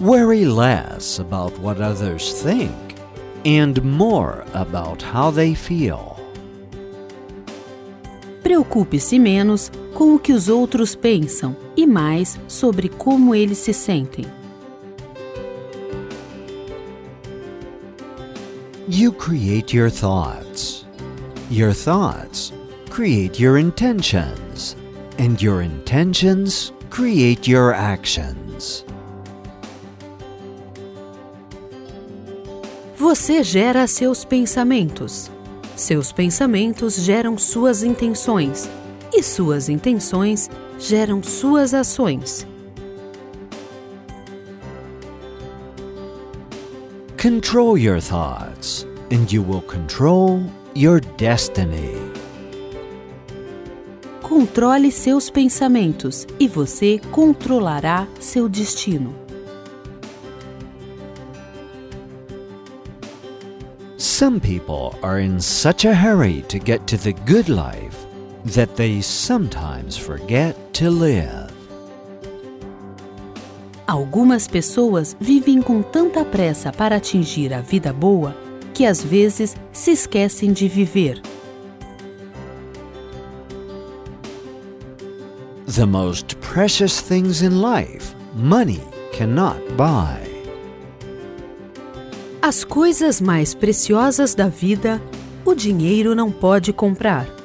Worry less about what others think and more about how they feel. Preocupe-se menos com o que os outros pensam e mais sobre como eles se sentem. You create your thoughts. Your thoughts create your intentions, and your intentions create your actions. Você gera seus pensamentos. Seus pensamentos geram suas intenções. E suas intenções geram suas ações. Control your thoughts, and you will control your destiny. Controle seus pensamentos e você controlará seu destino. Some people are in such a hurry to get to the good life that they sometimes forget to live. Algumas pessoas vivem com tanta pressa para atingir a vida boa que às vezes se esquecem de viver. The most precious things in life money cannot buy. As coisas mais preciosas da vida, o dinheiro não pode comprar.